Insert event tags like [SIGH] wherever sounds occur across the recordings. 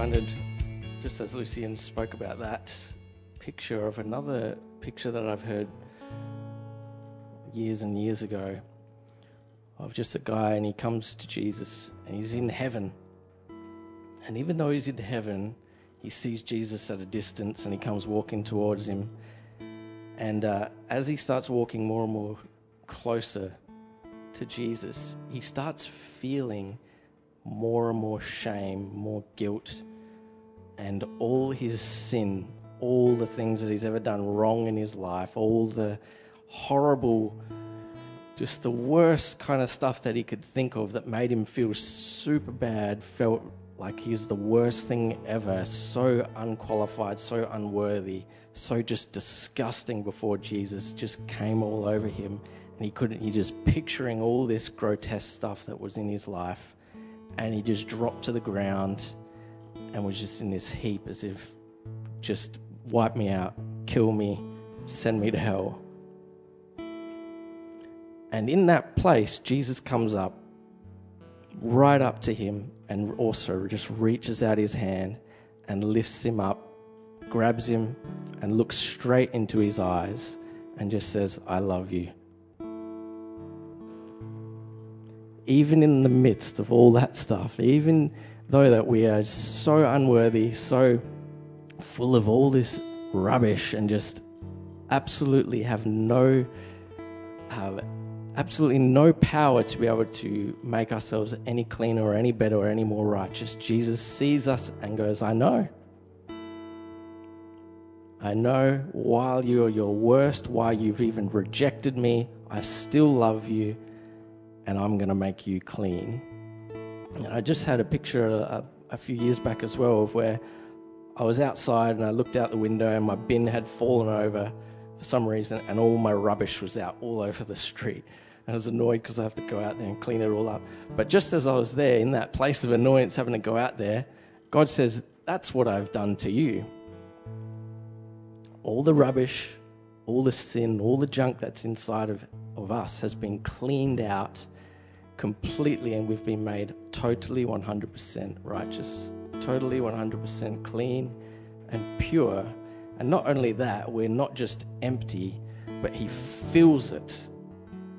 reminded, just as Lucian spoke about that picture, of another picture that I've heard years and years ago of just a guy and he comes to Jesus and he's in heaven. And even though he's in heaven, he sees Jesus at a distance and he comes walking towards him. And uh, as he starts walking more and more closer to Jesus, he starts feeling more and more shame, more guilt, and all his sin, all the things that he's ever done wrong in his life, all the horrible, just the worst kind of stuff that he could think of that made him feel super bad, felt like he's the worst thing ever, so unqualified, so unworthy, so just disgusting before Jesus just came all over him. And he couldn't, he just picturing all this grotesque stuff that was in his life and he just dropped to the ground and was just in this heap as if just wipe me out, kill me, send me to hell. And in that place, Jesus comes up, right up to him, and also just reaches out his hand and lifts him up, grabs him, and looks straight into his eyes and just says, I love you. even in the midst of all that stuff, even though that we are so unworthy, so full of all this rubbish and just absolutely have no have absolutely no power to be able to make ourselves any cleaner or any better or any more righteous. Jesus sees us and goes, I know. I know while you're your worst, while you've even rejected me, I still love you and I'm going to make you clean. I just had a picture a, a few years back as well of where I was outside and I looked out the window and my bin had fallen over for some reason and all my rubbish was out all over the street. I was annoyed because I have to go out there and clean it all up. But just as I was there in that place of annoyance, having to go out there, God says, That's what I've done to you. All the rubbish, all the sin, all the junk that's inside of, of us has been cleaned out completely, and we've been made totally 100% righteous, totally 100% clean and pure. And not only that, we're not just empty, but He fills it.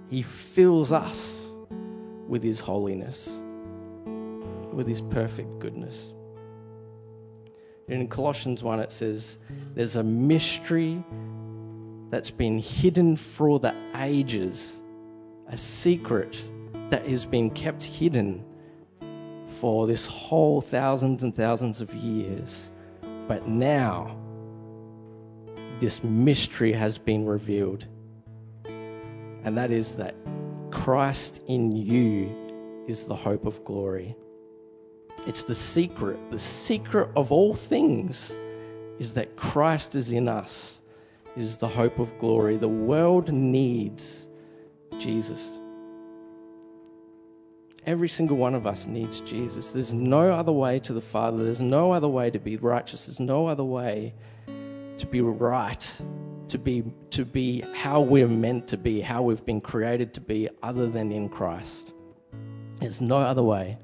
He fills us with His holiness, with His perfect goodness. In Colossians 1, it says, There's a mystery that's been hidden for the ages, a secret that has been kept hidden for this whole thousands and thousands of years. But now, this mystery has been revealed. And that is that Christ in you is the hope of glory. It's the secret. The secret of all things is that Christ is in us is the hope of glory. The world needs Jesus. Every single one of us needs Jesus. There's no other way to the Father. There's no other way to be righteous. There's no other way to be right, to be, to be how we're meant to be, how we've been created to be, other than in Christ. There's no other way.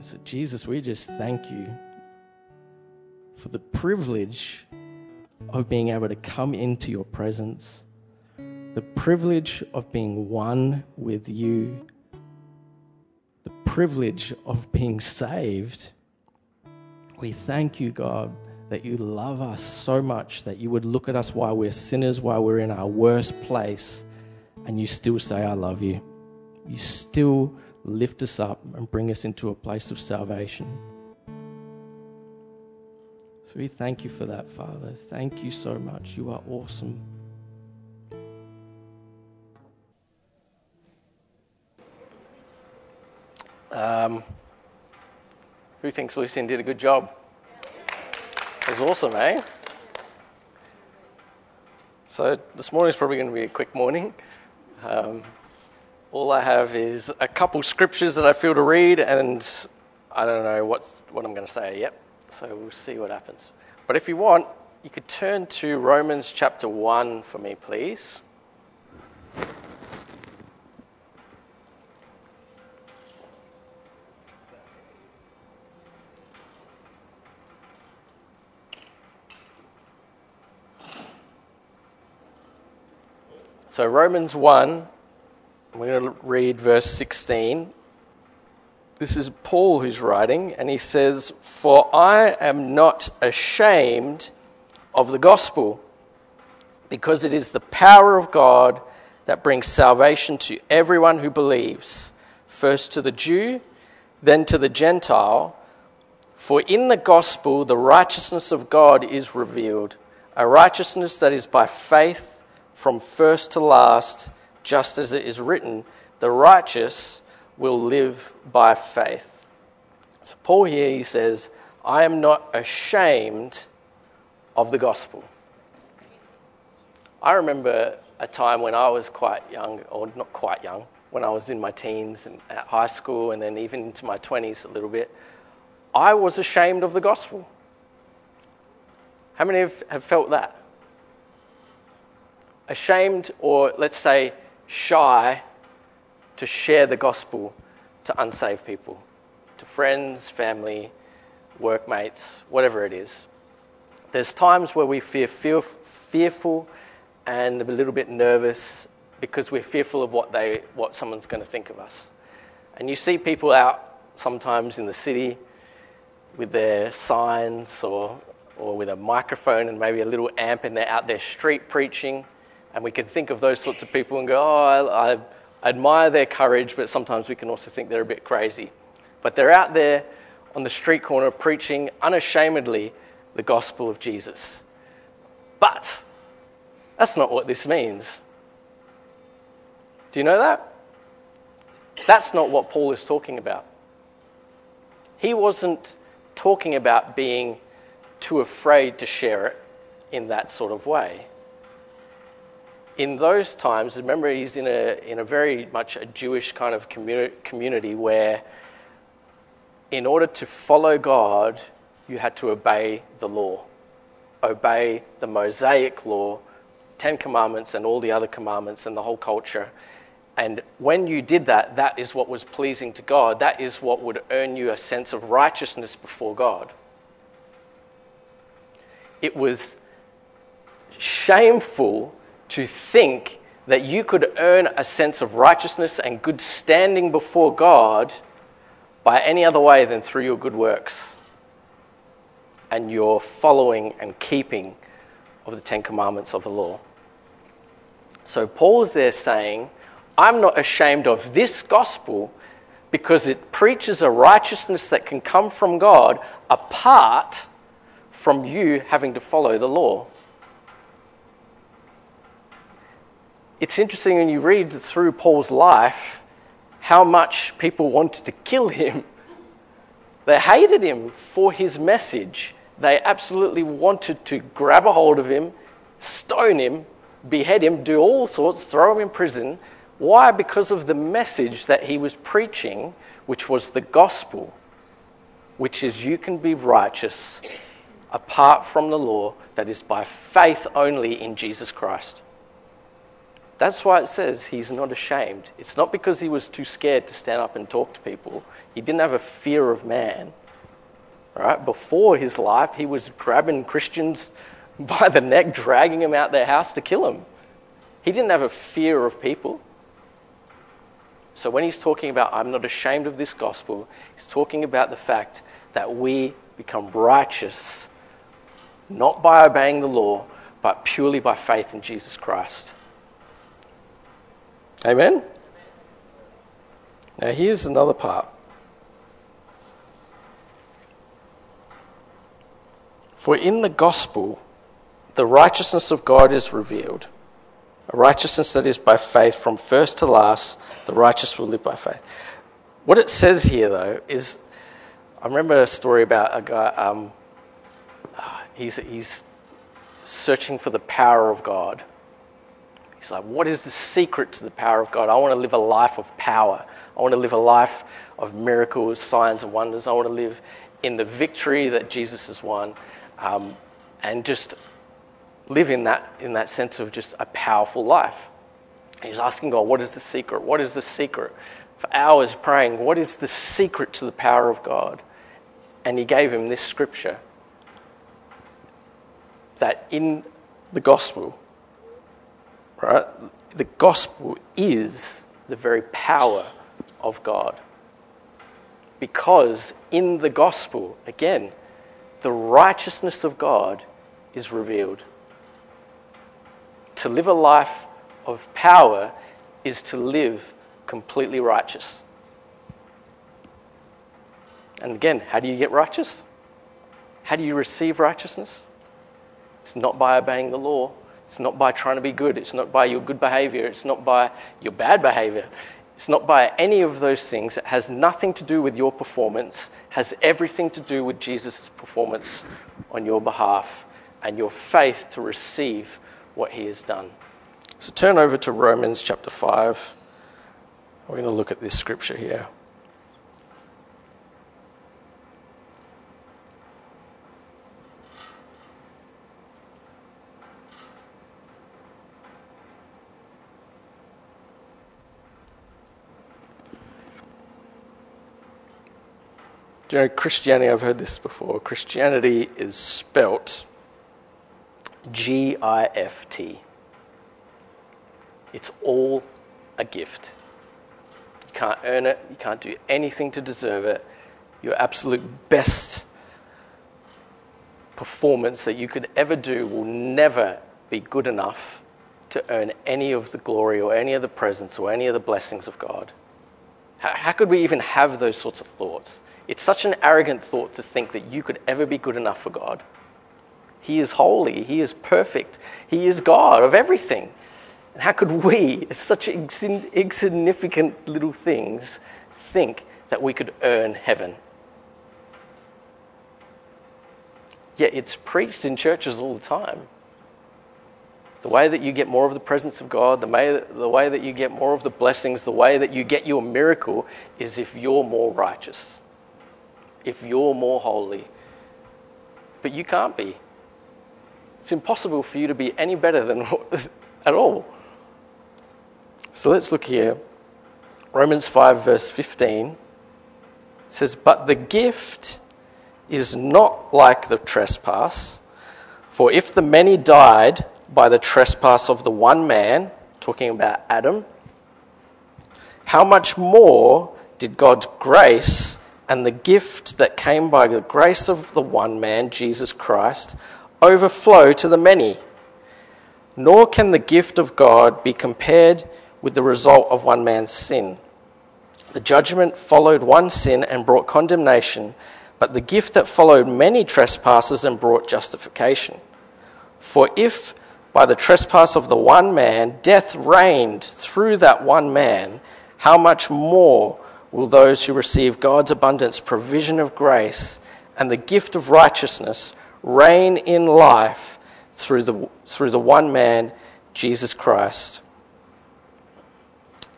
So, Jesus, we just thank you for the privilege of being able to come into your presence, the privilege of being one with you, the privilege of being saved. We thank you, God, that you love us so much that you would look at us while we're sinners, while we're in our worst place, and you still say, I love you. You still lift us up and bring us into a place of salvation. So we thank you for that, Father. Thank you so much. You are awesome. Um, who thinks Lucian did a good job? It was awesome, eh? So this morning is probably going to be a quick morning. Um, all I have is a couple scriptures that I feel to read, and I don't know what's, what I'm going to say yet. So we'll see what happens. But if you want, you could turn to Romans chapter 1 for me, please. So, Romans 1, we're going to read verse 16. This is Paul who's writing, and he says, For I am not ashamed of the gospel, because it is the power of God that brings salvation to everyone who believes, first to the Jew, then to the Gentile. For in the gospel, the righteousness of God is revealed, a righteousness that is by faith from first to last, just as it is written, the righteous will live by faith. So, Paul here, he says, I am not ashamed of the gospel. I remember a time when I was quite young, or not quite young, when I was in my teens and at high school and then even into my 20s a little bit. I was ashamed of the gospel. How many have, have felt that? Ashamed, or let's say shy, to share the gospel to unsaved people, to friends, family, workmates, whatever it is. There's times where we feel, fearful and a little bit nervous because we're fearful of what, they, what someone's going to think of us. And you see people out sometimes in the city with their signs or, or with a microphone and maybe a little amp, and they're out there street preaching. And we can think of those sorts of people and go, oh, I, I admire their courage, but sometimes we can also think they're a bit crazy. But they're out there on the street corner preaching unashamedly the gospel of Jesus. But that's not what this means. Do you know that? That's not what Paul is talking about. He wasn't talking about being too afraid to share it in that sort of way. In those times, remember, he's in a, in a very much a Jewish kind of communi- community where, in order to follow God, you had to obey the law, obey the Mosaic law, Ten Commandments, and all the other commandments, and the whole culture. And when you did that, that is what was pleasing to God. That is what would earn you a sense of righteousness before God. It was shameful to think that you could earn a sense of righteousness and good standing before God by any other way than through your good works and your following and keeping of the Ten Commandments of the law. So Paul is there saying, I'm not ashamed of this gospel because it preaches a righteousness that can come from God apart from you having to follow the law. It's interesting when you read through Paul's life how much people wanted to kill him. They hated him for his message. They absolutely wanted to grab a hold of him, stone him, behead him, do all sorts, throw him in prison why? Because of the message that he was preaching, which was the gospel, which is you can be righteous apart from the law, that is by faith only in Jesus Christ. That's why it says he's not ashamed. It's not because he was too scared to stand up and talk to people. He didn't have a fear of man. Right? Before his life, he was grabbing Christians [LAUGHS] by the neck, dragging them out their house to kill them. He didn't have a fear of people. So when he's talking about, I'm not ashamed of this gospel, he's talking about the fact that we become righteous not by obeying the law, but purely by faith in Jesus Christ. Amen? Now, here's another part. For in the gospel, the righteousness of God is revealed a righteousness that is by faith from first to last. The righteous will live by faith. What it says here, though, is I remember a story about a guy. Um, he's, he's searching for the power of God. He's like, What is the secret to the power of God? I want to live a life of power. I want to live a life of miracles, signs, and wonders. I want to live in the victory that Jesus has won. Um, and just live in that, in that sense of just a powerful life. He's asking God, What is the secret? What is the secret? For hours praying, What is the secret to the power of God? And he gave him this scripture that in the gospel, right, the gospel is the very power of God. Because in the gospel, again, the righteousness of God is revealed. To live a life of power is to live completely righteous. And again, how do you get righteous? How do you receive righteousness? It's not by obeying the law. It's not by trying to be good. It's not by your good behavior. It's not by your bad behavior. It's not by any of those things. It has nothing to do with your performance, has everything to do with Jesus' performance on your behalf and your faith to receive what he has done. So turn over to Romans chapter 5. We're going to look at this scripture here. Do you know Christianity? I've heard this before. Christianity is spelt G I F T. It's all a gift. You can't earn it, you can't do anything to deserve it. Your absolute best performance that you could ever do will never be good enough to earn any of the glory or any of the presence or any of the blessings of God. How, how could we even have those sorts of thoughts? It's such an arrogant thought to think that you could ever be good enough for God. He is holy, He is perfect, He is God of everything. And how could we, such insignificant little things, think that we could earn heaven? Yet it's preached in churches all the time. The way that you get more of the presence of God, the way, the way that you get more of the blessings, the way that you get your miracle is if you're more righteous if you're more holy. But you can't be. It's impossible for you to be any better than [LAUGHS] at all. So let's look here. Romans 5, verse 15 says, But the gift is not like the trespass. For if the many died by the trespass of the one man, talking about Adam, how much more did God's grace and the gift that came by the grace of the one man, Jesus Christ, overflow to the many. Nor can the gift of God be compared with the result of one man's sin. The judgment followed one sin and brought condemnation, but the gift that followed many trespasses and brought justification. For if by the trespass of the one man death reigned through that one man, how much more? Will those who receive God's abundance provision of grace and the gift of righteousness reign in life through the, through the one man, Jesus Christ.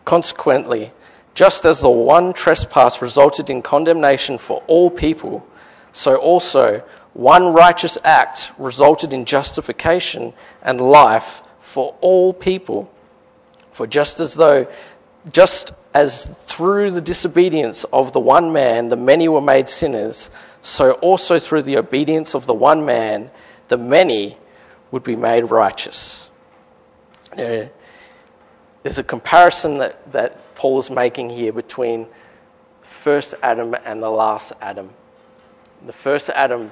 Consequently, just as the one trespass resulted in condemnation for all people, so also one righteous act resulted in justification and life for all people. For just as though, just as through the disobedience of the one man the many were made sinners, so also through the obedience of the one man the many would be made righteous. there's a comparison that, that Paul is making here between first Adam and the last Adam. The first Adam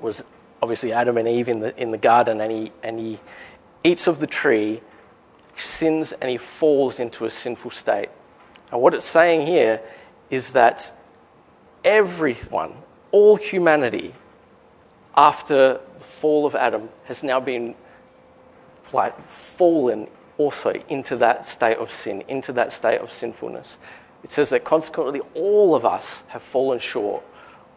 was obviously Adam and Eve in the, in the garden, and he, and he eats of the tree, sins, and he falls into a sinful state. And what it's saying here is that everyone, all humanity, after the fall of Adam, has now been like fallen also into that state of sin, into that state of sinfulness. It says that consequently all of us have fallen short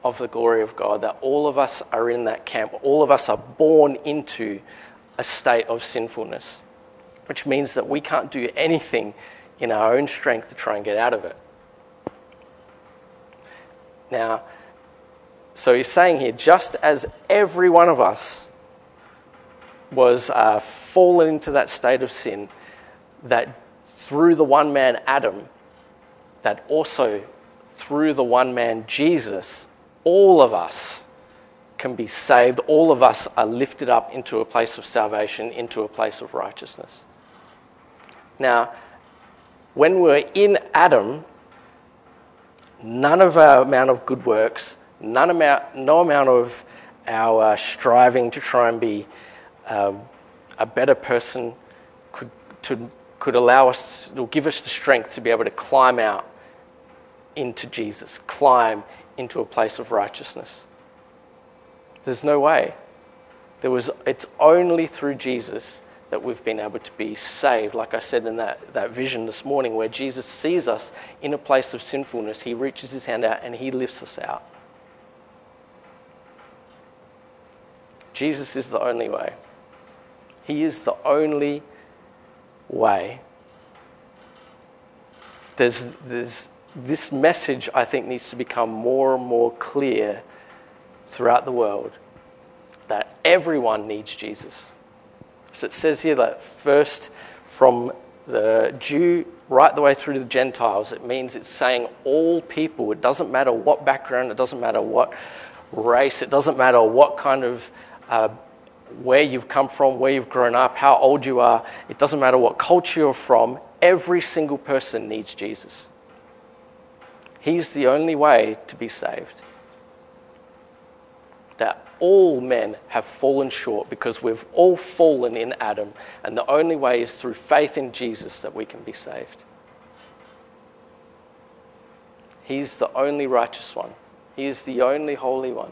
of the glory of God, that all of us are in that camp, all of us are born into a state of sinfulness, which means that we can't do anything in our own strength to try and get out of it. Now, so he's saying here, just as every one of us was uh, fallen into that state of sin, that through the one man Adam, that also through the one man Jesus, all of us can be saved. All of us are lifted up into a place of salvation, into a place of righteousness. Now, when we're in Adam, none of our amount of good works, none amount, no amount of our uh, striving to try and be uh, a better person could, to, could allow us, or give us the strength to be able to climb out into Jesus, climb into a place of righteousness. There's no way. There was, it's only through Jesus that we've been able to be saved. Like I said in that, that vision this morning, where Jesus sees us in a place of sinfulness, he reaches his hand out and he lifts us out. Jesus is the only way. He is the only way. There's, there's, this message, I think, needs to become more and more clear throughout the world that everyone needs Jesus. So it says here that first from the Jew right the way through to the Gentiles, it means it's saying all people. It doesn't matter what background, it doesn't matter what race, it doesn't matter what kind of uh, where you've come from, where you've grown up, how old you are. It doesn't matter what culture you're from. Every single person needs Jesus. He's the only way to be saved. All men have fallen short because we've all fallen in Adam, and the only way is through faith in Jesus that we can be saved. He's the only righteous one, He is the only holy one.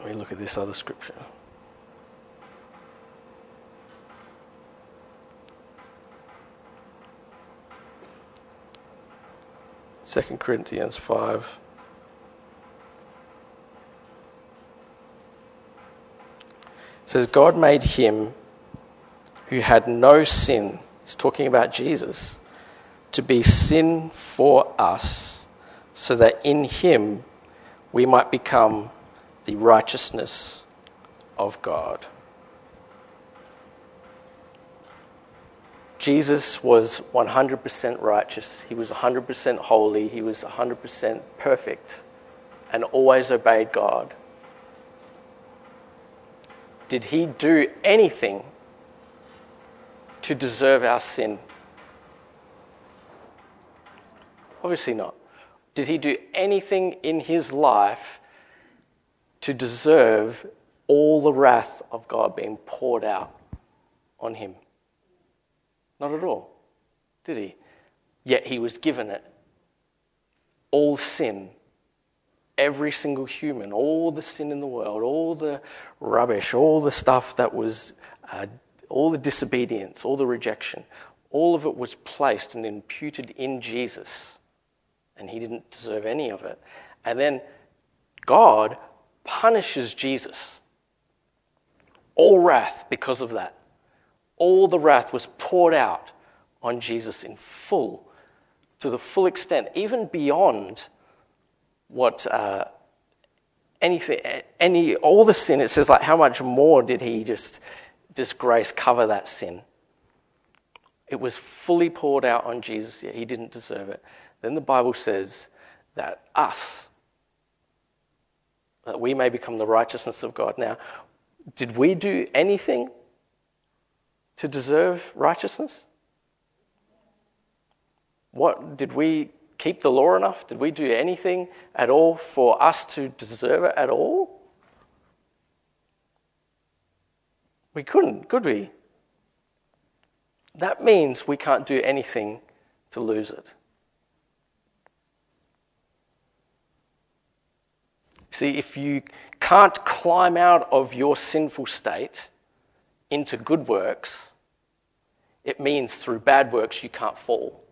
Let me look at this other scripture. 2 Corinthians 5. It says, God made him who had no sin, he's talking about Jesus, to be sin for us, so that in him we might become the righteousness of God. Jesus was 100% righteous. He was 100% holy. He was 100% perfect and always obeyed God. Did he do anything to deserve our sin? Obviously not. Did he do anything in his life to deserve all the wrath of God being poured out on him? Not at all, did he? Yet he was given it. All sin, every single human, all the sin in the world, all the rubbish, all the stuff that was, uh, all the disobedience, all the rejection, all of it was placed and imputed in Jesus. And he didn't deserve any of it. And then God punishes Jesus. All wrath because of that all the wrath was poured out on Jesus in full, to the full extent, even beyond what uh, anything, any, all the sin. It says, like, how much more did he just, disgrace cover that sin? It was fully poured out on Jesus, yet he didn't deserve it. Then the Bible says that us, that we may become the righteousness of God. Now, did we do anything to deserve righteousness? What did we keep the law enough? Did we do anything at all for us to deserve it at all? We couldn't, could we? That means we can't do anything to lose it. See, if you can't climb out of your sinful state into good works, it means through bad works you can't fall.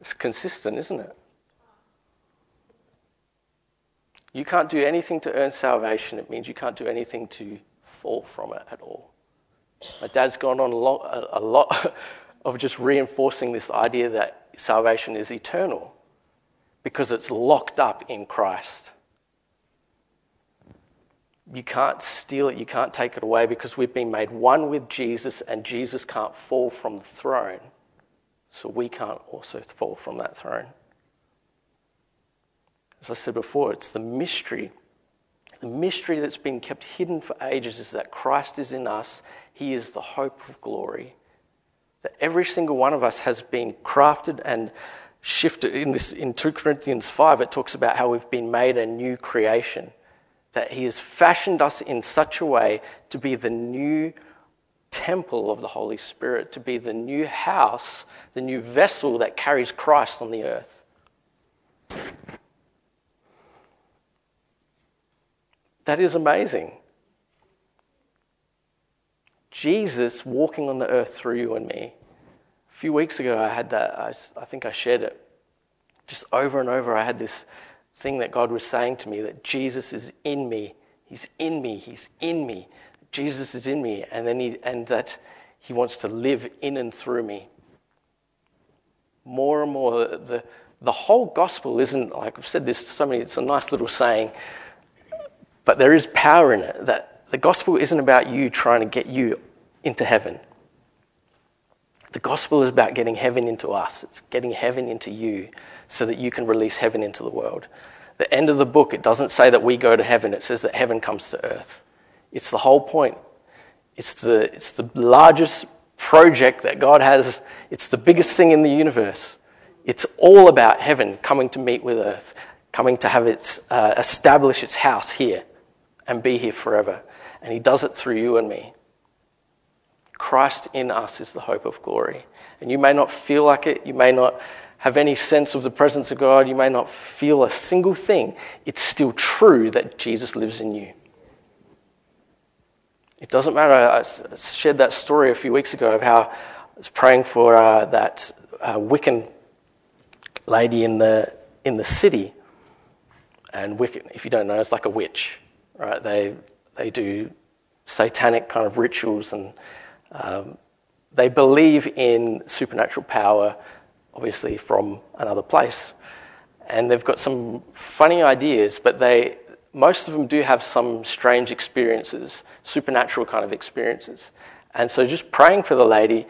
It's consistent, isn't it? You can't do anything to earn salvation. It means you can't do anything to fall from it at all. My dad's gone on a lot, a lot [LAUGHS] of just reinforcing this idea that salvation is eternal because it's locked up in Christ. You can't steal it, you can't take it away because we've been made one with Jesus and Jesus can't fall from the throne. So we can't also fall from that throne. As I said before, it's the mystery The mystery that's been kept hidden for ages is that Christ is in us. He is the hope of glory. That every single one of us has been crafted and shifted. In, this, in 2 Corinthians 5, it talks about how we've been made a new creation. That He has fashioned us in such a way to be the new temple of the Holy Spirit, to be the new house, the new vessel that carries Christ on the earth. That is amazing. Jesus walking on the earth through you and me. A few weeks ago, I had that, I, I think I shared it. Just over and over, I had this thing that God was saying to me that Jesus is in me. He's in me. He's in me. Jesus is in me, and, then he, and that He wants to live in and through me. More and more, the, the whole gospel isn't, like I've said this so many, it's a nice little saying, but there is power in it. That the gospel isn't about you trying to get you into heaven. The gospel is about getting heaven into us, it's getting heaven into you so that you can release heaven into the world. The end of the book, it doesn't say that we go to heaven, it says that heaven comes to earth. It's the whole point. It's the, it's the largest project that God has, it's the biggest thing in the universe. It's all about heaven coming to meet with earth, coming to have its, uh, establish its house here and be here forever. And He does it through you and me. Christ in us is the hope of glory. And you may not feel like it, you may not have any sense of the presence of God, you may not feel a single thing. It's still true that Jesus lives in you. It doesn't matter. I shared that story a few weeks ago of how I was praying for uh, that uh, Wiccan lady in the, in the city. And Wiccan, if you don't know, it's like a witch, right? They, they do satanic kind of rituals and um, they believe in supernatural power, obviously from another place. And they've got some funny ideas, but they, most of them do have some strange experiences, supernatural kind of experiences. And so just praying for the lady,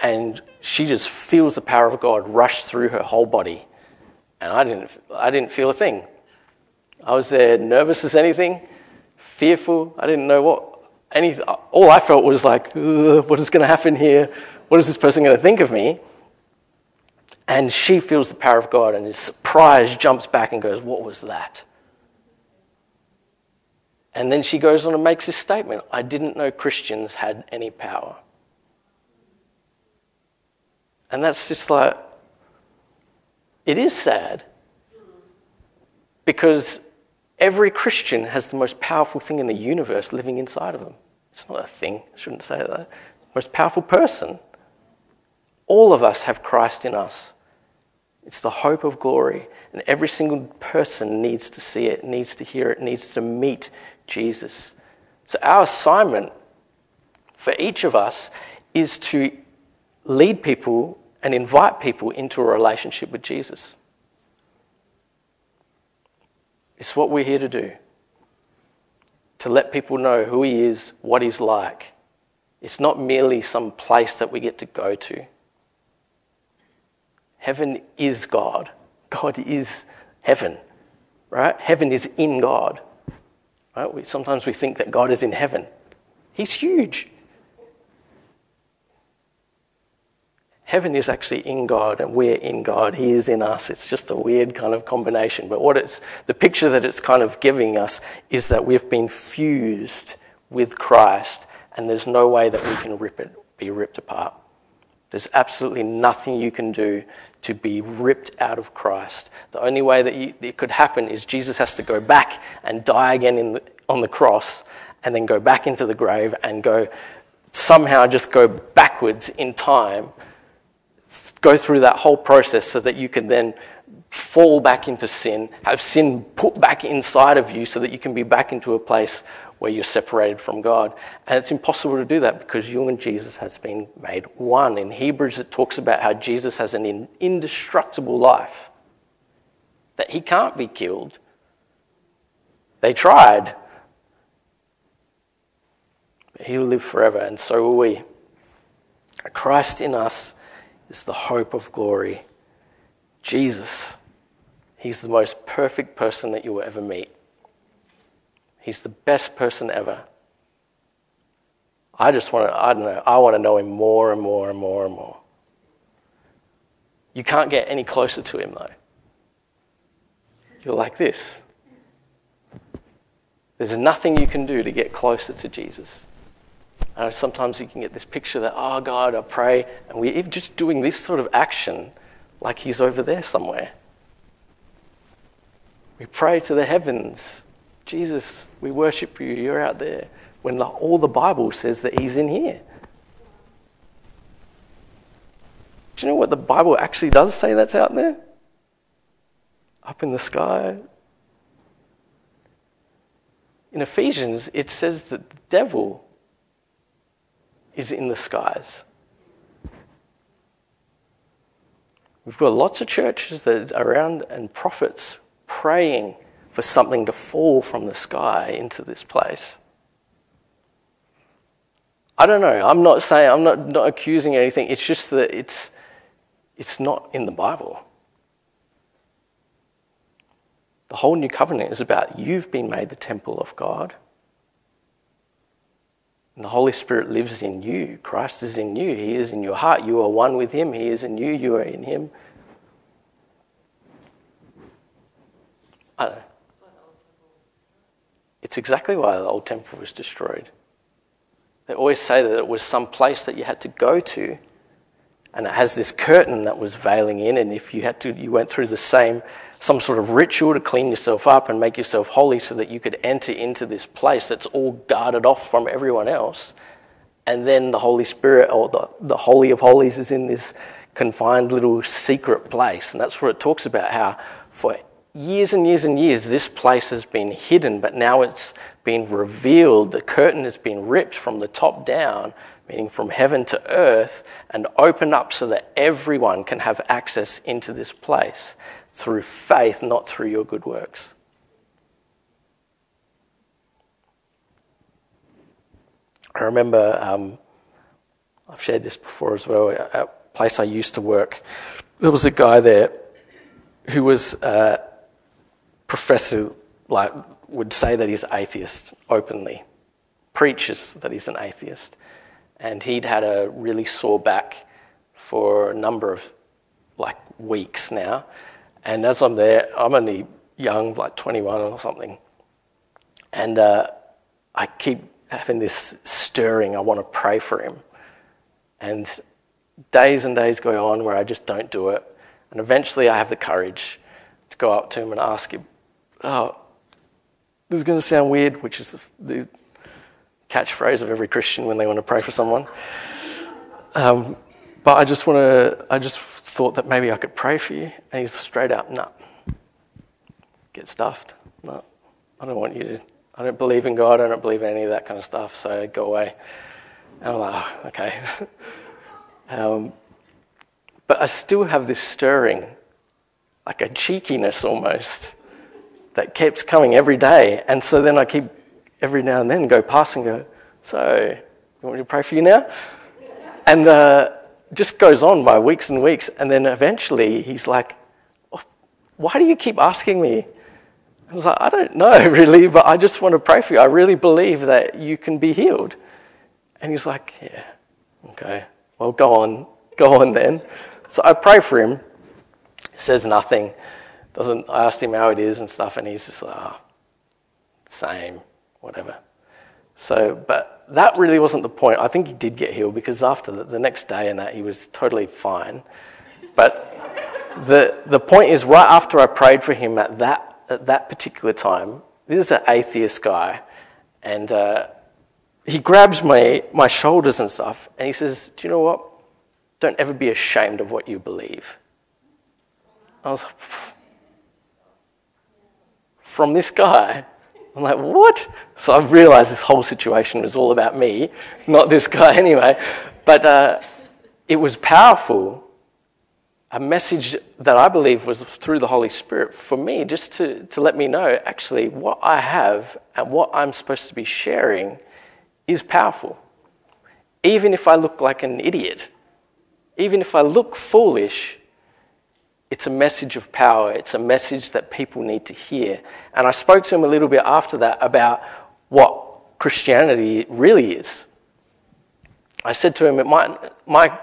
and she just feels the power of God rush through her whole body. And I didn't, I didn't feel a thing. I was there nervous as anything, fearful. I didn't know what any, all I felt was like, what is going to happen here? What is this person going to think of me? And she feels the power of God and is surprised, jumps back and goes, What was that? And then she goes on and makes this statement I didn't know Christians had any power. And that's just like, it is sad. Because every Christian has the most powerful thing in the universe living inside of them. It's not a thing, I shouldn't say that. Most powerful person. All of us have Christ in us. It's the hope of glory. And every single person needs to see it, needs to hear it, needs to meet Jesus. So, our assignment for each of us is to lead people and invite people into a relationship with Jesus. It's what we're here to do to let people know who He is, what He's like. It's not merely some place that we get to go to. Heaven is God. God is heaven, right? Heaven is in God. Right? We, sometimes we think that God is in heaven. He's huge. Heaven is actually in God and we're in God. He is in us. It's just a weird kind of combination. But what it's, the picture that it's kind of giving us is that we've been fused with Christ and there's no way that we can rip it, be ripped apart. There's absolutely nothing you can do to be ripped out of Christ. The only way that you, it could happen is Jesus has to go back and die again the, on the cross and then go back into the grave and go somehow just go backwards in time, go through that whole process so that you can then fall back into sin, have sin put back inside of you so that you can be back into a place where you're separated from God. And it's impossible to do that because you and Jesus has been made one. In Hebrews, it talks about how Jesus has an indestructible life, that he can't be killed. They tried, but he will live forever, and so will we. Christ in us is the hope of glory. Jesus, he's the most perfect person that you will ever meet. He's the best person ever. I just want to, I don't know, I want to know him more and more and more and more. You can't get any closer to him though. You're like this. There's nothing you can do to get closer to Jesus. And sometimes you can get this picture that, oh God, I pray, and we're just doing this sort of action like he's over there somewhere. We pray to the heavens. Jesus, we worship you, you're out there. When the, all the Bible says that he's in here. Do you know what the Bible actually does say that's out there? Up in the sky. In Ephesians, it says that the devil is in the skies. We've got lots of churches that are around and prophets praying for something to fall from the sky into this place. I don't know. I'm not saying, I'm not, not accusing anything. It's just that it's, it's not in the Bible. The whole new covenant is about you've been made the temple of God. And the Holy Spirit lives in you. Christ is in you. He is in your heart. You are one with Him. He is in you. You are in Him. I don't know. It's exactly why the old temple was destroyed. They always say that it was some place that you had to go to, and it has this curtain that was veiling in, and if you had to, you went through the same, some sort of ritual to clean yourself up and make yourself holy so that you could enter into this place that's all guarded off from everyone else. And then the Holy Spirit, or the, the Holy of Holies, is in this confined little secret place. And that's where it talks about how for years and years and years, this place has been hidden, but now it's been revealed. The curtain has been ripped from the top down, meaning from heaven to earth, and opened up so that everyone can have access into this place through faith, not through your good works. I remember, um, I've shared this before as well, at a place I used to work, there was a guy there who was. Uh, professor like would say that he's atheist openly, preaches that he's an atheist, and he'd had a really sore back for a number of like weeks now, and as I'm there, I'm only young, like 21 or something, and uh, I keep having this stirring. I want to pray for him, and days and days go on where I just don't do it, and eventually I have the courage to go up to him and ask him, oh, this is going to sound weird, which is the, the catchphrase of every Christian when they want to pray for someone. Um, but I just want to, I just thought that maybe I could pray for you. And he's straight up, no. Get stuffed. No, I don't want you to, I don't believe in God. I don't believe in any of that kind of stuff. So go away. And I'm like, oh, okay. [LAUGHS] um, but I still have this stirring, like a cheekiness almost that keeps coming every day. And so then I keep every now and then go past and go, So, you want me to pray for you now? And uh, just goes on by weeks and weeks. And then eventually he's like, oh, Why do you keep asking me? I was like, I don't know [LAUGHS] really, but I just want to pray for you. I really believe that you can be healed. And he's like, Yeah, okay. Well, go on, go on then. So I pray for him. Says nothing doesn't I asked him how it is and stuff, and he's just like, oh, same, whatever. So, but that really wasn't the point. I think he did get healed because after the, the next day and that, he was totally fine. But the the point is, right after I prayed for him at that at that particular time, this is an atheist guy, and uh, he grabs my my shoulders and stuff, and he says, "Do you know what? Don't ever be ashamed of what you believe." I was like, from this guy. I'm like, what? So I've realized this whole situation was all about me, not this guy [LAUGHS] anyway. But uh, it was powerful. A message that I believe was through the Holy Spirit for me, just to, to let me know actually what I have and what I'm supposed to be sharing is powerful. Even if I look like an idiot, even if I look foolish, it's a message of power. It's a message that people need to hear. And I spoke to him a little bit after that about what Christianity really is. I said to him, it might, my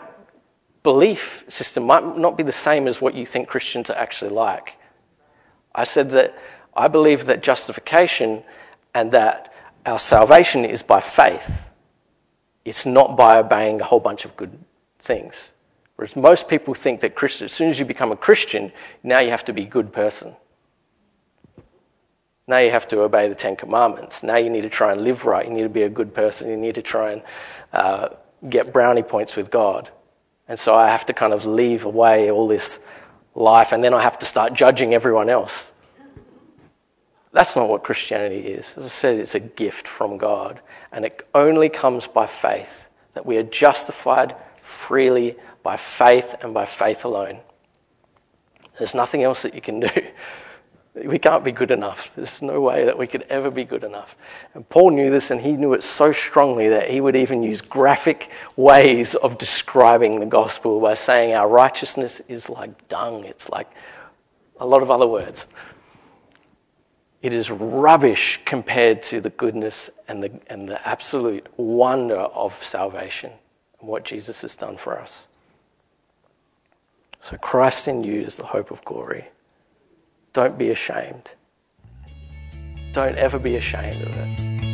belief system might not be the same as what you think Christians are actually like. I said that I believe that justification and that our salvation is by faith. It's not by obeying a whole bunch of good things. Whereas most people think that as soon as you become a Christian, now you have to be a good person. Now you have to obey the Ten Commandments. Now you need to try and live right. You need to be a good person. You need to try and uh, get brownie points with God. And so I have to kind of leave away all this life, and then I have to start judging everyone else. That's not what Christianity is. As I said, it's a gift from God, and it only comes by faith that we are justified freely by faith and by faith alone. There's nothing else that you can [LAUGHS] do. We can't be good enough. There's no way that we could ever be good enough. And Paul knew this, and he knew it so strongly that he would even use graphic ways of describing the gospel by saying our righteousness is like dung. It's like a lot of other words. It is rubbish compared to the goodness and the, and the absolute wonder of salvation and what Jesus has done for us. So Christ in you is the hope of glory. Don't be ashamed. Don't ever be ashamed of it.